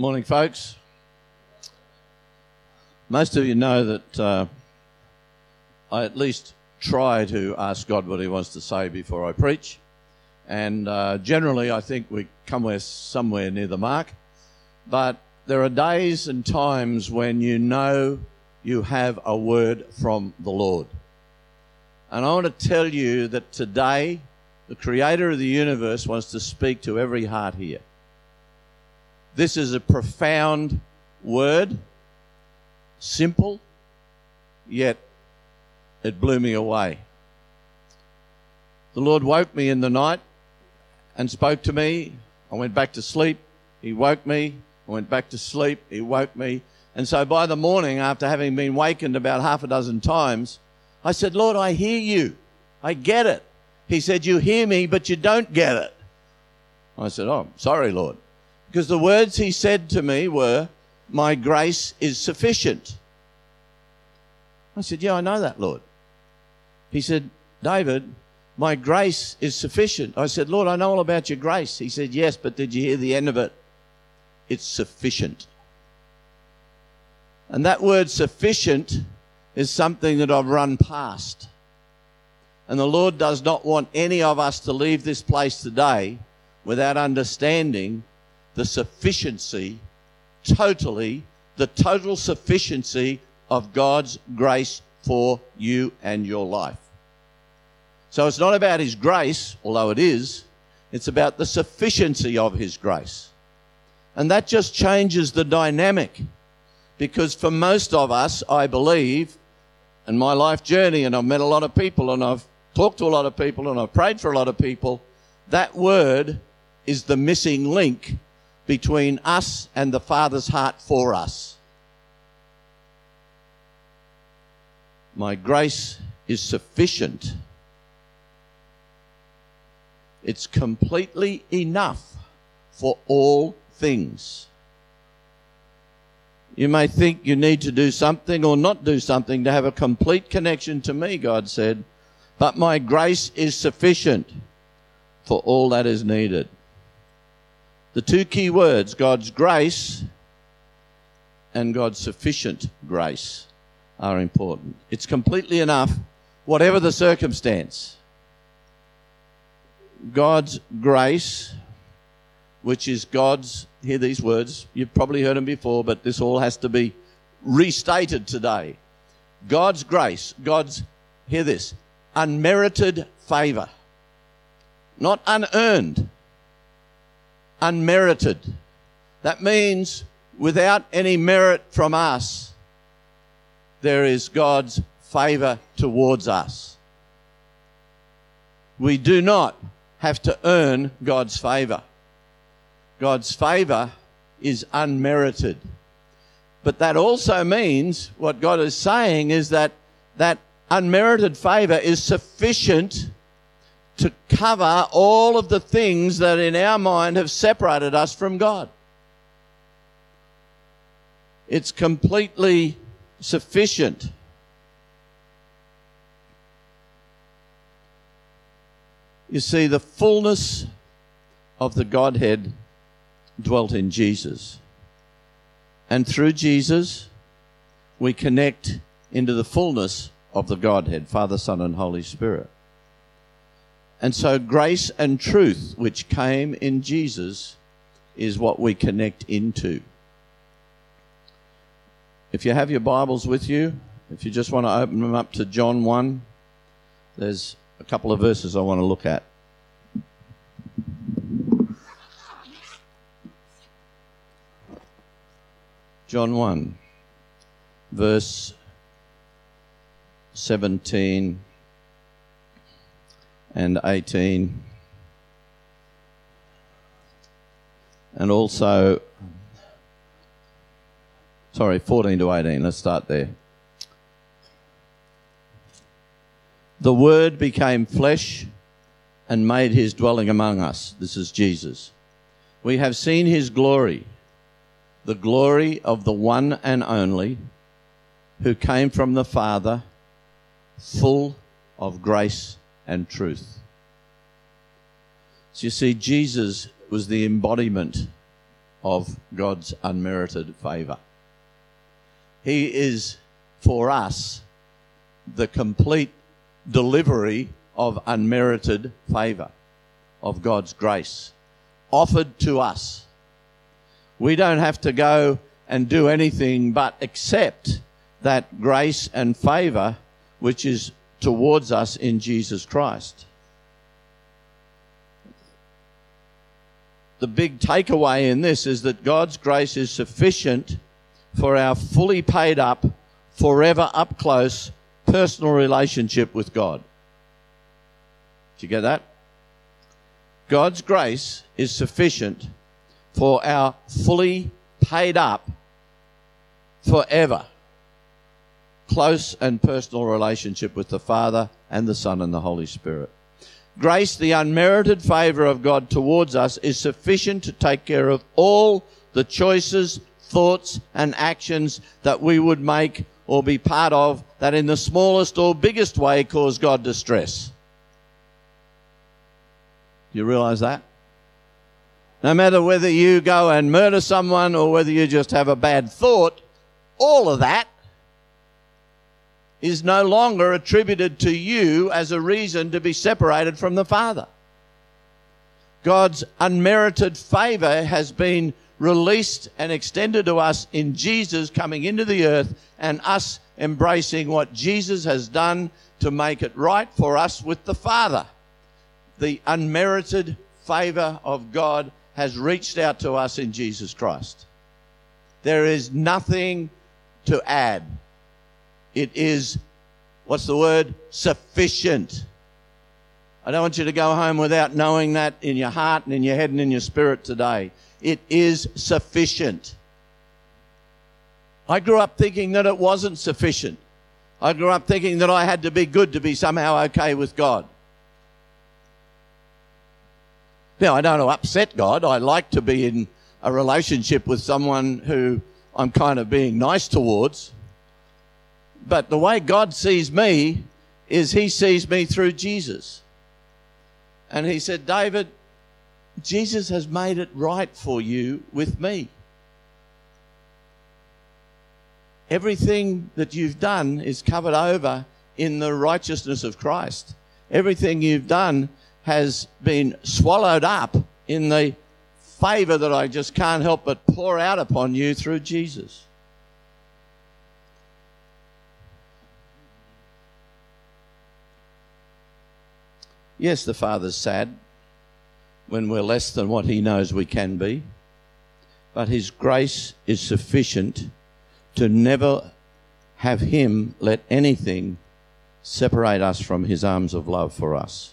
Morning, folks. Most of you know that uh, I at least try to ask God what He wants to say before I preach. And uh, generally, I think we come somewhere near the mark. But there are days and times when you know you have a word from the Lord. And I want to tell you that today, the Creator of the universe wants to speak to every heart here. This is a profound word, simple, yet it blew me away. The Lord woke me in the night and spoke to me. I went back to sleep. He woke me. I went back to sleep. He woke me. And so by the morning, after having been wakened about half a dozen times, I said, Lord, I hear you. I get it. He said, You hear me, but you don't get it. I said, Oh, sorry, Lord. Because the words he said to me were, My grace is sufficient. I said, Yeah, I know that, Lord. He said, David, my grace is sufficient. I said, Lord, I know all about your grace. He said, Yes, but did you hear the end of it? It's sufficient. And that word sufficient is something that I've run past. And the Lord does not want any of us to leave this place today without understanding the sufficiency, totally, the total sufficiency of God's grace for you and your life. So it's not about His grace, although it is, it's about the sufficiency of His grace. And that just changes the dynamic. Because for most of us, I believe, in my life journey, and I've met a lot of people, and I've talked to a lot of people, and I've prayed for a lot of people, that word is the missing link between us and the Father's heart for us. My grace is sufficient. It's completely enough for all things. You may think you need to do something or not do something to have a complete connection to me, God said, but my grace is sufficient for all that is needed. The two key words, God's grace and God's sufficient grace, are important. It's completely enough, whatever the circumstance. God's grace which is God's, hear these words, you've probably heard them before, but this all has to be restated today. God's grace, God's, hear this, unmerited favor. Not unearned, unmerited. That means without any merit from us, there is God's favor towards us. We do not have to earn God's favor. God's favor is unmerited. But that also means what God is saying is that that unmerited favor is sufficient to cover all of the things that in our mind have separated us from God. It's completely sufficient. You see, the fullness of the Godhead dwelt in Jesus. And through Jesus, we connect into the fullness of the Godhead, Father, Son, and Holy Spirit. And so, grace and truth, which came in Jesus, is what we connect into. If you have your Bibles with you, if you just want to open them up to John 1, there's a couple of verses I want to look at. John 1, verse 17 and 18. And also, sorry, 14 to 18. Let's start there. The Word became flesh and made his dwelling among us. This is Jesus. We have seen his glory the glory of the one and only who came from the Father, full of grace and truth. So you see, Jesus was the embodiment of God's unmerited favor. He is for us the complete delivery of unmerited favor of God's grace offered to us. We don't have to go and do anything but accept that grace and favor which is towards us in Jesus Christ. The big takeaway in this is that God's grace is sufficient for our fully paid up, forever up close personal relationship with God. Do you get that? God's grace is sufficient for our fully paid up forever close and personal relationship with the Father and the Son and the Holy Spirit. Grace, the unmerited favor of God towards us, is sufficient to take care of all the choices, thoughts, and actions that we would make or be part of that in the smallest or biggest way cause God distress. Do you realize that? No matter whether you go and murder someone or whether you just have a bad thought, all of that is no longer attributed to you as a reason to be separated from the Father. God's unmerited favor has been released and extended to us in Jesus coming into the earth and us embracing what Jesus has done to make it right for us with the Father. The unmerited favor of God has reached out to us in Jesus Christ. There is nothing to add. It is, what's the word? Sufficient. I don't want you to go home without knowing that in your heart and in your head and in your spirit today. It is sufficient. I grew up thinking that it wasn't sufficient. I grew up thinking that I had to be good to be somehow okay with God. Now, I don't upset God. I like to be in a relationship with someone who I'm kind of being nice towards. But the way God sees me is he sees me through Jesus. And he said, David, Jesus has made it right for you with me. Everything that you've done is covered over in the righteousness of Christ. Everything you've done has been swallowed up in the favor that I just can't help but pour out upon you through Jesus. Yes, the Father's sad when we're less than what He knows we can be, but His grace is sufficient to never have Him let anything separate us from His arms of love for us.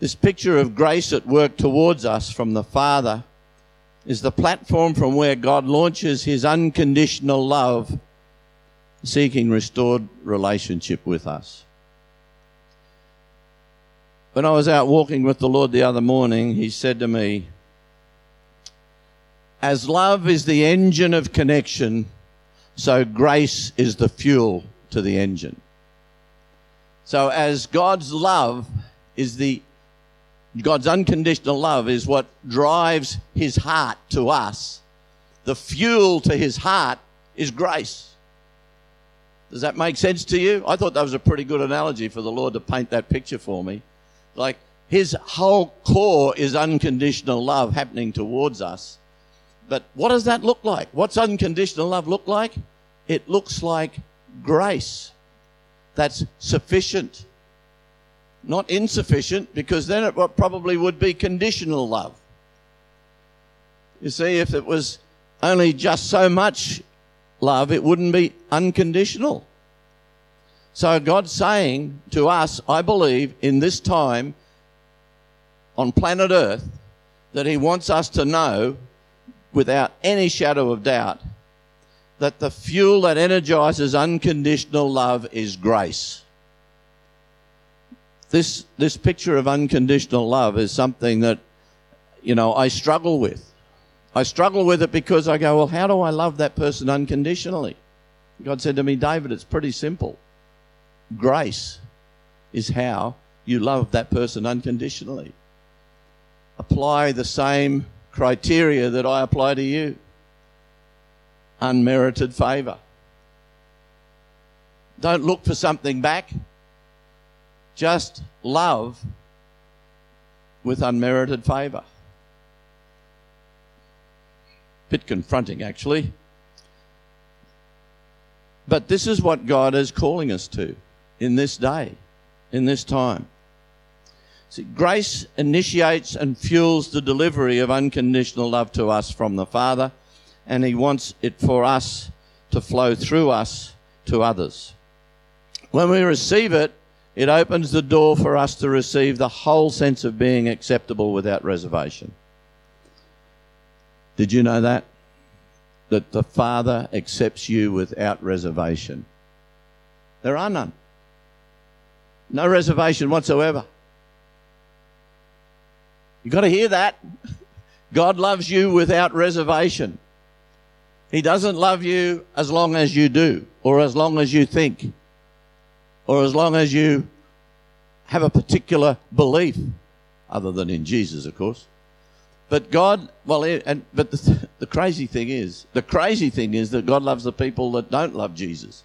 This picture of grace at work towards us from the Father is the platform from where God launches His unconditional love, seeking restored relationship with us. When I was out walking with the Lord the other morning, He said to me, As love is the engine of connection, so grace is the fuel to the engine. So, as God's love is the God's unconditional love is what drives his heart to us. The fuel to his heart is grace. Does that make sense to you? I thought that was a pretty good analogy for the Lord to paint that picture for me. Like his whole core is unconditional love happening towards us. But what does that look like? What's unconditional love look like? It looks like grace that's sufficient, not insufficient, because then it probably would be conditional love. You see, if it was only just so much love, it wouldn't be unconditional. So God's saying to us, I believe, in this time on planet Earth, that He wants us to know without any shadow of doubt that the fuel that energizes unconditional love is grace. This, this picture of unconditional love is something that, you know, I struggle with. I struggle with it because I go, well, how do I love that person unconditionally? God said to me, David, it's pretty simple grace is how you love that person unconditionally. Apply the same criteria that I apply to you unmerited favour. Don't look for something back. Just love with unmerited favour. Bit confronting, actually. But this is what God is calling us to in this day, in this time. See, grace initiates and fuels the delivery of unconditional love to us from the Father, and He wants it for us to flow through us to others. When we receive it, it opens the door for us to receive the whole sense of being acceptable without reservation. Did you know that? That the Father accepts you without reservation. There are none. No reservation whatsoever. You've got to hear that. God loves you without reservation. He doesn't love you as long as you do, or as long as you think, or as long as you have a particular belief, other than in Jesus, of course. But God, well, eh, and but the, the crazy thing is, the crazy thing is that God loves the people that don't love Jesus.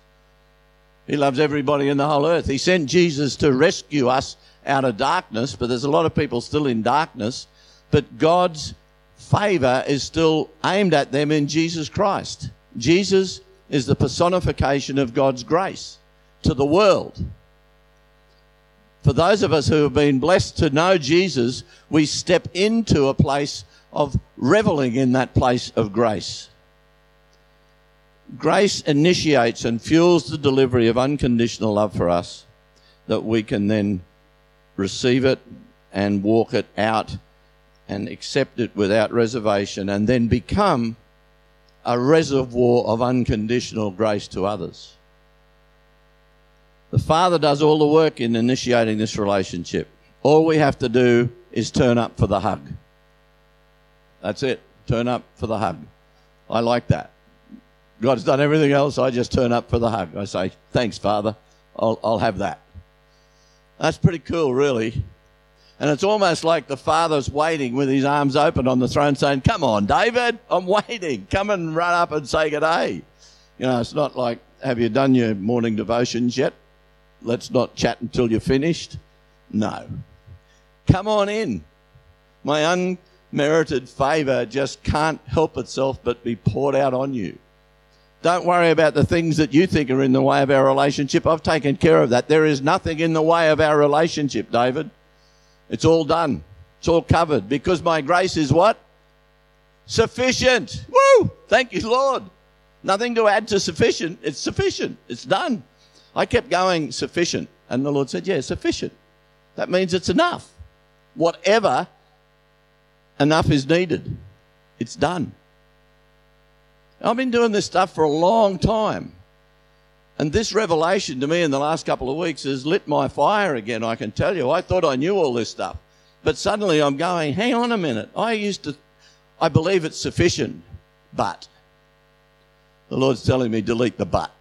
He loves everybody in the whole earth. He sent Jesus to rescue us out of darkness, but there's a lot of people still in darkness. But God's favor is still aimed at them in Jesus Christ. Jesus is the personification of God's grace to the world. For those of us who have been blessed to know Jesus, we step into a place of reveling in that place of grace. Grace initiates and fuels the delivery of unconditional love for us that we can then receive it and walk it out and accept it without reservation and then become a reservoir of unconditional grace to others. The Father does all the work in initiating this relationship. All we have to do is turn up for the hug. That's it. Turn up for the hug. I like that. God's done everything else. I just turn up for the hug. I say, thanks, Father. I'll, I'll have that. That's pretty cool, really. And it's almost like the father's waiting with his arms open on the throne saying, Come on, David, I'm waiting. Come and run up and say good day. You know, it's not like, Have you done your morning devotions yet? Let's not chat until you're finished. No. Come on in. My unmerited favour just can't help itself but be poured out on you. Don't worry about the things that you think are in the way of our relationship. I've taken care of that. There is nothing in the way of our relationship, David. It's all done. It's all covered because my grace is what? Sufficient. Woo! Thank you, Lord. Nothing to add to sufficient. It's sufficient. It's done. I kept going sufficient. And the Lord said, Yeah, sufficient. That means it's enough. Whatever enough is needed, it's done. I've been doing this stuff for a long time. And this revelation to me in the last couple of weeks has lit my fire again, I can tell you. I thought I knew all this stuff. But suddenly I'm going, hang on a minute. I used to, I believe it's sufficient, but. The Lord's telling me delete the but.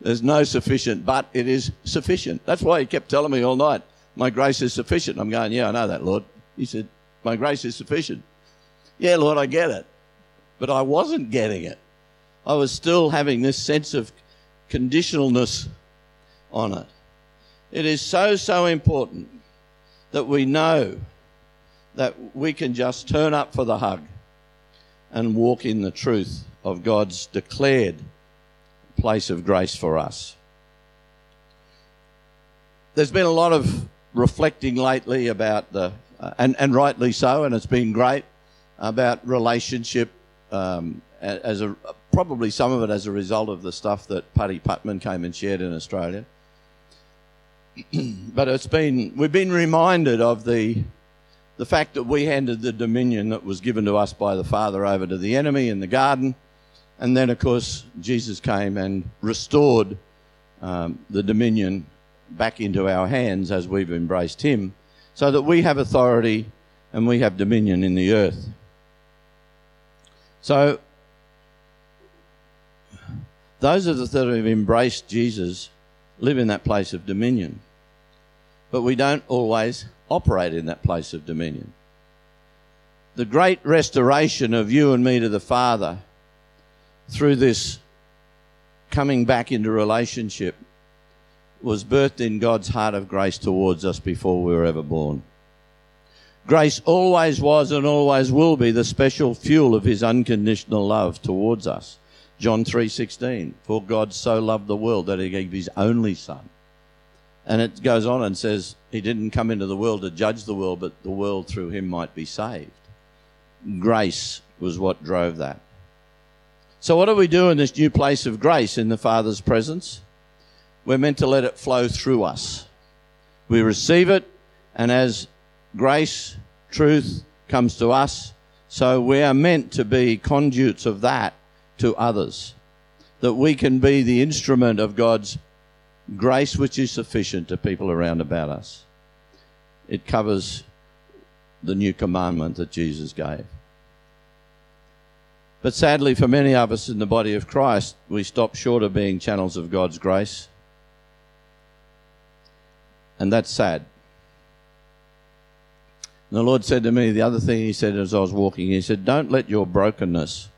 There's no sufficient, but it is sufficient. That's why He kept telling me all night, my grace is sufficient. I'm going, yeah, I know that, Lord. He said, my grace is sufficient. Yeah, Lord, I get it but I wasn't getting it. I was still having this sense of conditionalness on it. It is so, so important that we know that we can just turn up for the hug and walk in the truth of God's declared place of grace for us. There's been a lot of reflecting lately about the, uh, and, and rightly so, and it's been great, about relationship um, as a probably some of it as a result of the stuff that Paddy Putman came and shared in Australia. but it's been we've been reminded of the the fact that we handed the dominion that was given to us by the Father over to the enemy in the garden, and then of course Jesus came and restored um, the dominion back into our hands as we've embraced Him, so that we have authority and we have dominion in the earth. So, those of us that have embraced Jesus live in that place of dominion. But we don't always operate in that place of dominion. the great restoration of you and me to the Father through this coming back into relationship was birthed in God's heart of grace towards us before we were ever born. Grace always was and always will be the special fuel of his unconditional love towards us. John 3:16 For God so loved the world that he gave his only son. And it goes on and says he didn't come into the world to judge the world but the world through him might be saved. Grace was what drove that. So what do we do in this new place of grace in the Father's presence? We're meant to let it flow through us. We receive it and as grace, truth comes to us, so we are meant to be conduits of that to others. That we can be the instrument of God's grace, which is sufficient to people around about us. It covers the new commandment that Jesus gave. But sadly, for many of us in the body of Christ, we stop short of being channels of God's grace. And that's sad. And the Lord said to me, the other thing He said as I was walking, He said, Don't let your brokenness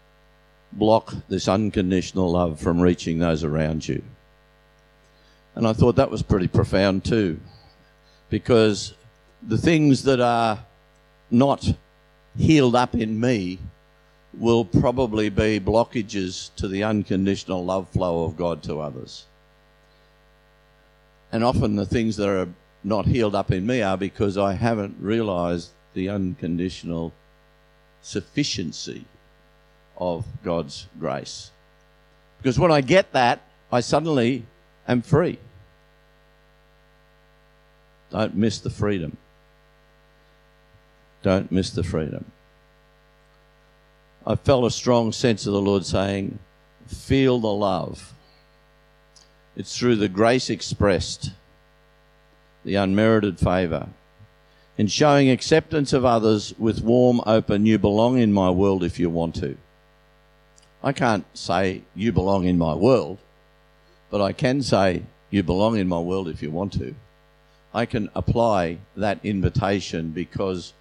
block this unconditional love from reaching those around you. And I thought that was pretty profound too, because the things that are not healed up in me will probably be blockages to the unconditional love flow of God to others. And often the things that are not healed up in me are because I haven't realized the unconditional sufficiency of God's grace. Because when I get that, I suddenly am free. Don't miss the freedom. Don't miss the freedom. I felt a strong sense of the Lord saying, Feel the love. It's through the grace expressed, the unmerited favour, in showing acceptance of others with warm, open, you belong in my world if you want to. I can't say you belong in my world, but I can say you belong in my world if you want to. I can apply that invitation because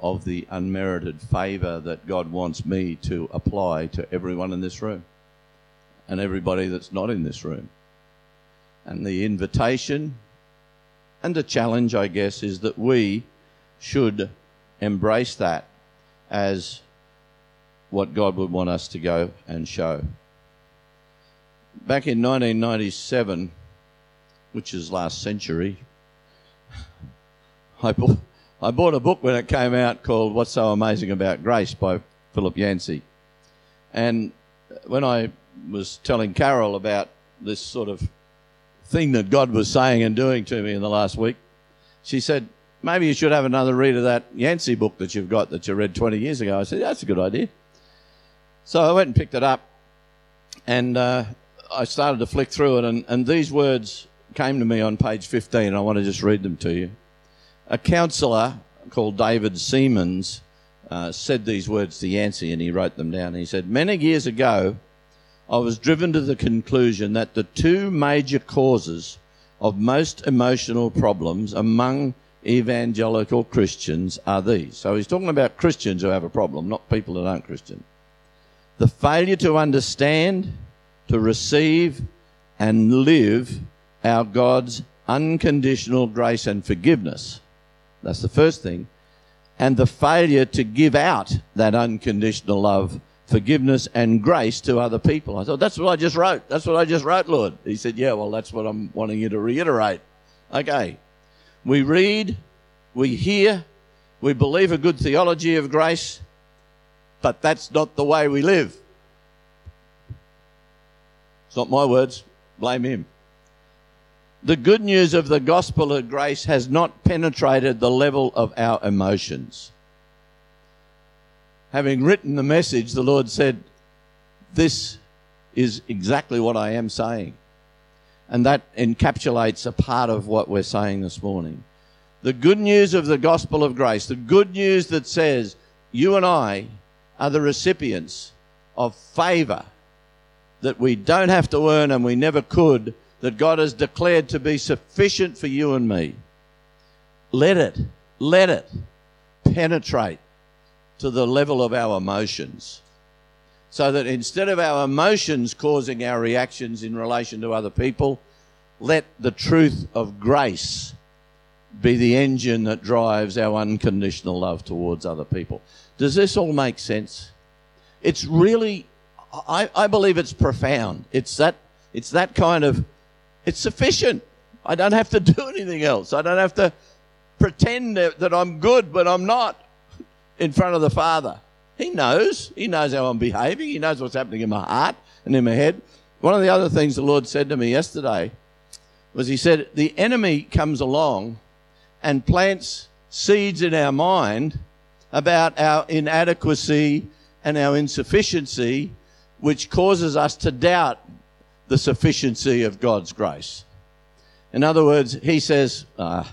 of the unmerited favour that God wants me to apply to everyone in this room and everybody that's not in this room. And the invitation and the challenge, I guess, is that we should embrace that as what God would want us to go and show. Back in 1997, which is last century, I bought, I bought a book when it came out called What's So Amazing About Grace by Philip Yancey. And when I was telling Carol about this sort of thing that God was saying and doing to me in the last week, she said, maybe you should have another read of that Yancey book that you've got that you read 20 years ago. I said, that's a good idea. So I went and picked it up and uh, I started to flick through it, and, and these words came to me on page 15. I want to just read them to you. A counsellor called David Seamands uh, said these words to Yancey, and he wrote them down. He said, Many years ago, I was driven to the conclusion that the two major causes of most emotional problems among evangelical Christians are these. So he's talking about Christians who have a problem, not people that aren't Christian the failure to understand, to receive, and live our God's unconditional grace and forgiveness. That's the first thing. And the failure to give out that unconditional love, forgiveness, and grace to other people. I thought, that's what I just wrote. That's what I just wrote, Lord. He said, yeah, well, that's what I'm wanting you to reiterate. Okay. We read, we hear, we believe a good theology of grace, but that's not the way we live. It's not my words. Blame him. The good news of the gospel of grace has not penetrated the level of our emotions. Having written the message, the Lord said, This is exactly what I am saying. And that encapsulates a part of what we're saying this morning. The good news of the gospel of grace, the good news that says, You and I are the recipients of favor that we don't have to earn and we never could, that God has declared to be sufficient for you and me. Let it, let it penetrate to the level of our emotions. So that instead of our emotions causing our reactions in relation to other people, let the truth of grace be the engine that drives our unconditional love towards other people. Does this all make sense? It's really, I, I believe it's profound. It's that, it's that kind of, it's sufficient. I don't have to do anything else. I don't have to pretend that I'm good, but I'm not in front of the Father. He knows. He knows how I'm behaving. He knows what's happening in my heart and in my head. One of the other things the Lord said to me yesterday was He said, The enemy comes along and plants seeds in our mind about our inadequacy and our insufficiency, which causes us to doubt the sufficiency of God's grace. In other words, He says, uh,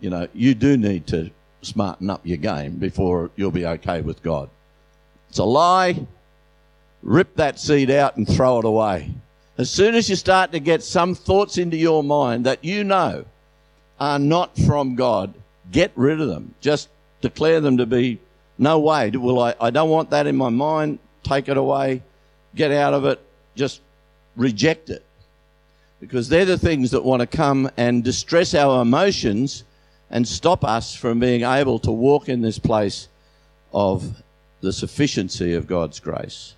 you know, you do need to smarten up your game before you'll be okay with God. It's a lie. Rip that seed out and throw it away. As soon as you start to get some thoughts into your mind that you know are not from God, get rid of them. Just declare them to be no way. Will I, I don't want that in my mind. Take it away. Get out of it. Just reject it. Because they're the things that want to come and distress our emotions and stop us from being able to walk in this place of the sufficiency of God's grace.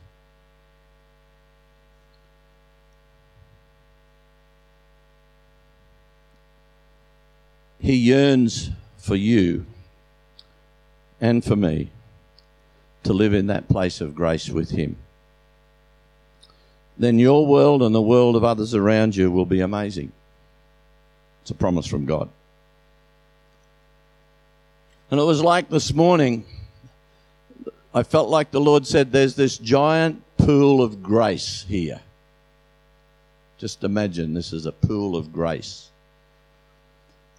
He yearns for you and for me to live in that place of grace with Him. Then your world and the world of others around you will be amazing. It's a promise from God. And it was like this morning I felt like the Lord said, There's this giant pool of grace here. Just imagine this is a pool of grace.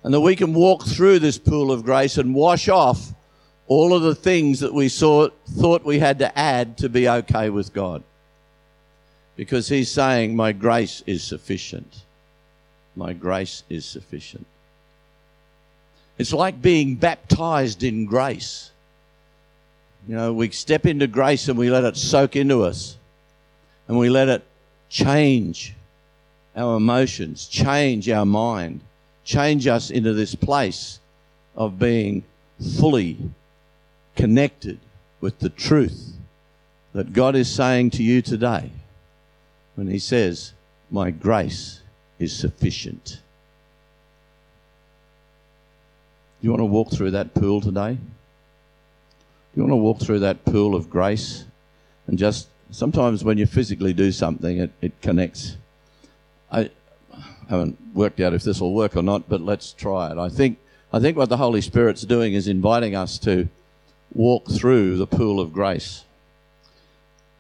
And that we can walk through this pool of grace and wash off all of the things that we saw, thought we had to add to be okay with God. Because He's saying, My grace is sufficient. My grace is sufficient. It's like being baptized in grace. You know, we step into grace and we let it soak into us. And we let it change our emotions, change our mind, change us into this place of being fully connected with the truth that God is saying to you today when He says, My grace is sufficient. Do you want to walk through that pool today? Do you want to walk through that pool of grace and just sometimes when you physically do something, it, it connects. I haven't worked out if this will work or not, but let's try it. I think, I think what the Holy Spirit's doing is inviting us to walk through the pool of grace.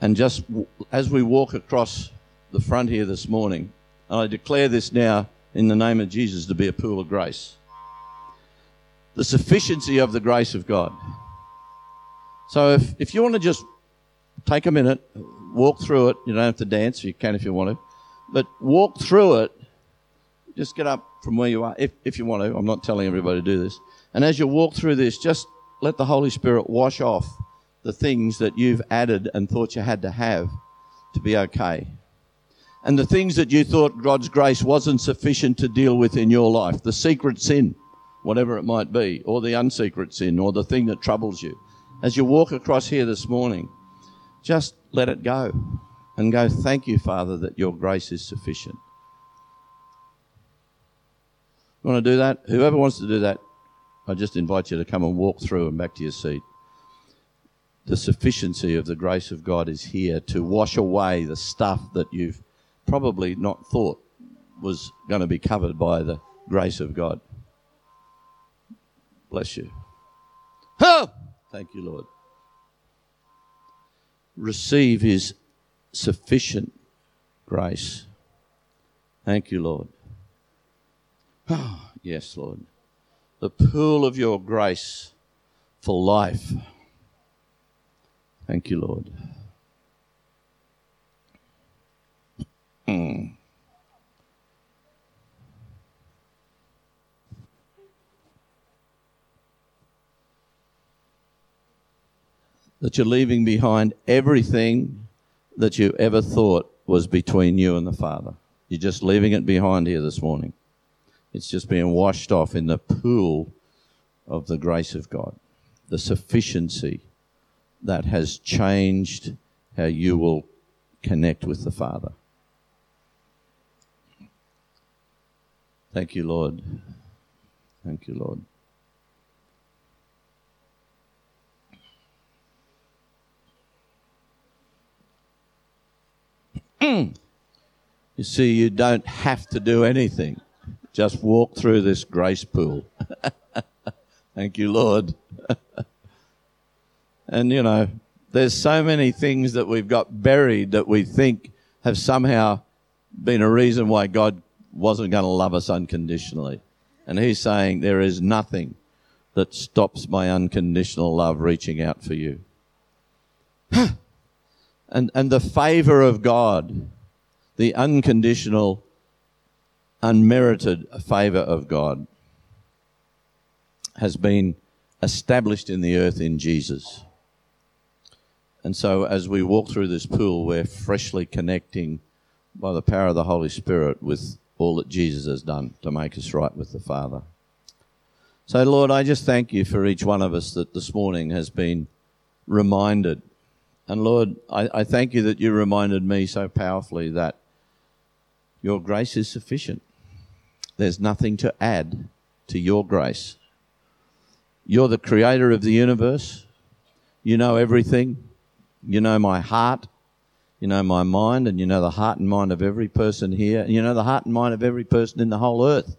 And just as we walk across the front here this morning, and I declare this now in the name of Jesus to be a pool of grace. The sufficiency of the grace of God. So if, if you want to just take a minute, walk through it, you don't have to dance, you can if you want to, but walk through it, just get up from where you are, if, if you want to. I'm not telling everybody to do this. And as you walk through this, just let the Holy Spirit wash off the things that you've added and thought you had to have to be okay. And the things that you thought God's grace wasn't sufficient to deal with in your life, the secret sin, whatever it might be, or the unsecret sin, or the thing that troubles you as you walk across here this morning, just let it go and go, Thank you, Father, that your grace is sufficient. You want to do that? Whoever wants to do that, I just invite you to come and walk through and back to your seat. The sufficiency of the grace of God is here to wash away the stuff that you've probably not thought was going to be covered by the grace of God. Bless you. Oh! Thank you, Lord. Receive His sufficient grace. Thank you, Lord. Oh, yes, Lord. The pool of your grace for life. Thank you, Lord. Mm. That you're leaving behind everything that you ever thought was between you and the Father. You're just leaving it behind here this morning. It's just being washed off in the pool of the grace of God, the sufficiency that has changed how you will connect with the Father. Thank you, Lord. Thank you, Lord. you see, you don't have to do anything. Just walk through this grace pool. Thank you, Lord. and, you know, there's so many things that we've got buried that we think have somehow been a reason why God wasn't going to love us unconditionally. And He's saying there is nothing that stops my unconditional love reaching out for you. and, and the favor of God, the unconditional, unmerited favor of God, has been established in the earth in Jesus. And so as we walk through this pool, we're freshly connecting by the power of the Holy Spirit with all that Jesus has done to make us right with the Father. So, Lord, I just thank you for each one of us that this morning has been reminded. And Lord, I, I thank you that you reminded me so powerfully that your grace is sufficient. There's nothing to add to your grace. You're the creator of the universe. You know everything. You know my heart. You know my mind, and you know the heart and mind of every person here. And you know the heart and mind of every person in the whole earth.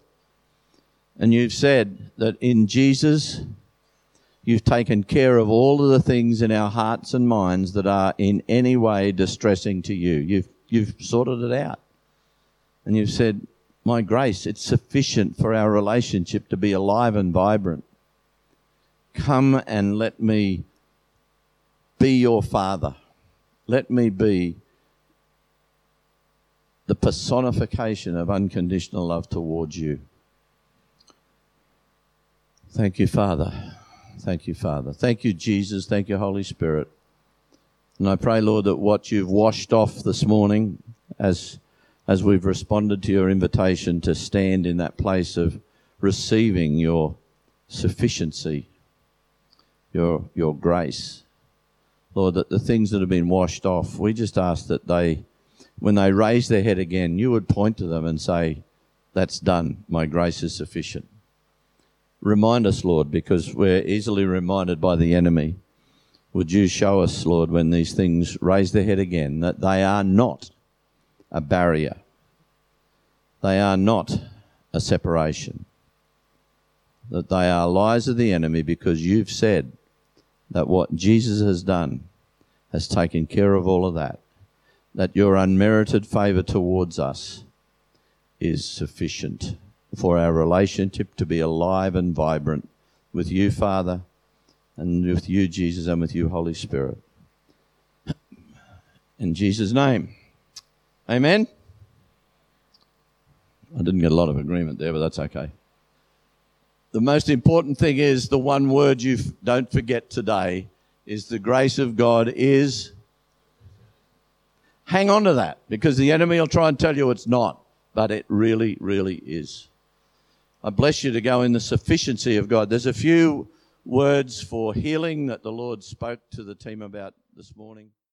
And you've said that in Jesus, you've taken care of all of the things in our hearts and minds that are in any way distressing to you. You've, you've sorted it out. And you've said, My grace, it's sufficient for our relationship to be alive and vibrant. Come and let me be your father. Let me be the personification of unconditional love towards you. Thank you, Father. Thank you, Father. Thank you, Jesus. Thank you, Holy Spirit. And I pray, Lord, that what you've washed off this morning as, as we've responded to your invitation to stand in that place of receiving your sufficiency, your, your grace, Lord, that the things that have been washed off, we just ask that they, when they raise their head again, you would point to them and say, That's done. My grace is sufficient. Remind us, Lord, because we're easily reminded by the enemy. Would you show us, Lord, when these things raise their head again, that they are not a barrier, they are not a separation, that they are lies of the enemy because you've said that what Jesus has done has taken care of all of that, that your unmerited favor towards us is sufficient for our relationship to be alive and vibrant with you, Father, and with you, Jesus, and with you, Holy Spirit. In Jesus' name. Amen. I didn't get a lot of agreement there, but that's okay. The most important thing is the one word you don't forget today is the grace of God is. Hang on to that because the enemy will try and tell you it's not, but it really, really is. I bless you to go in the sufficiency of God. There's a few words for healing that the Lord spoke to the team about this morning.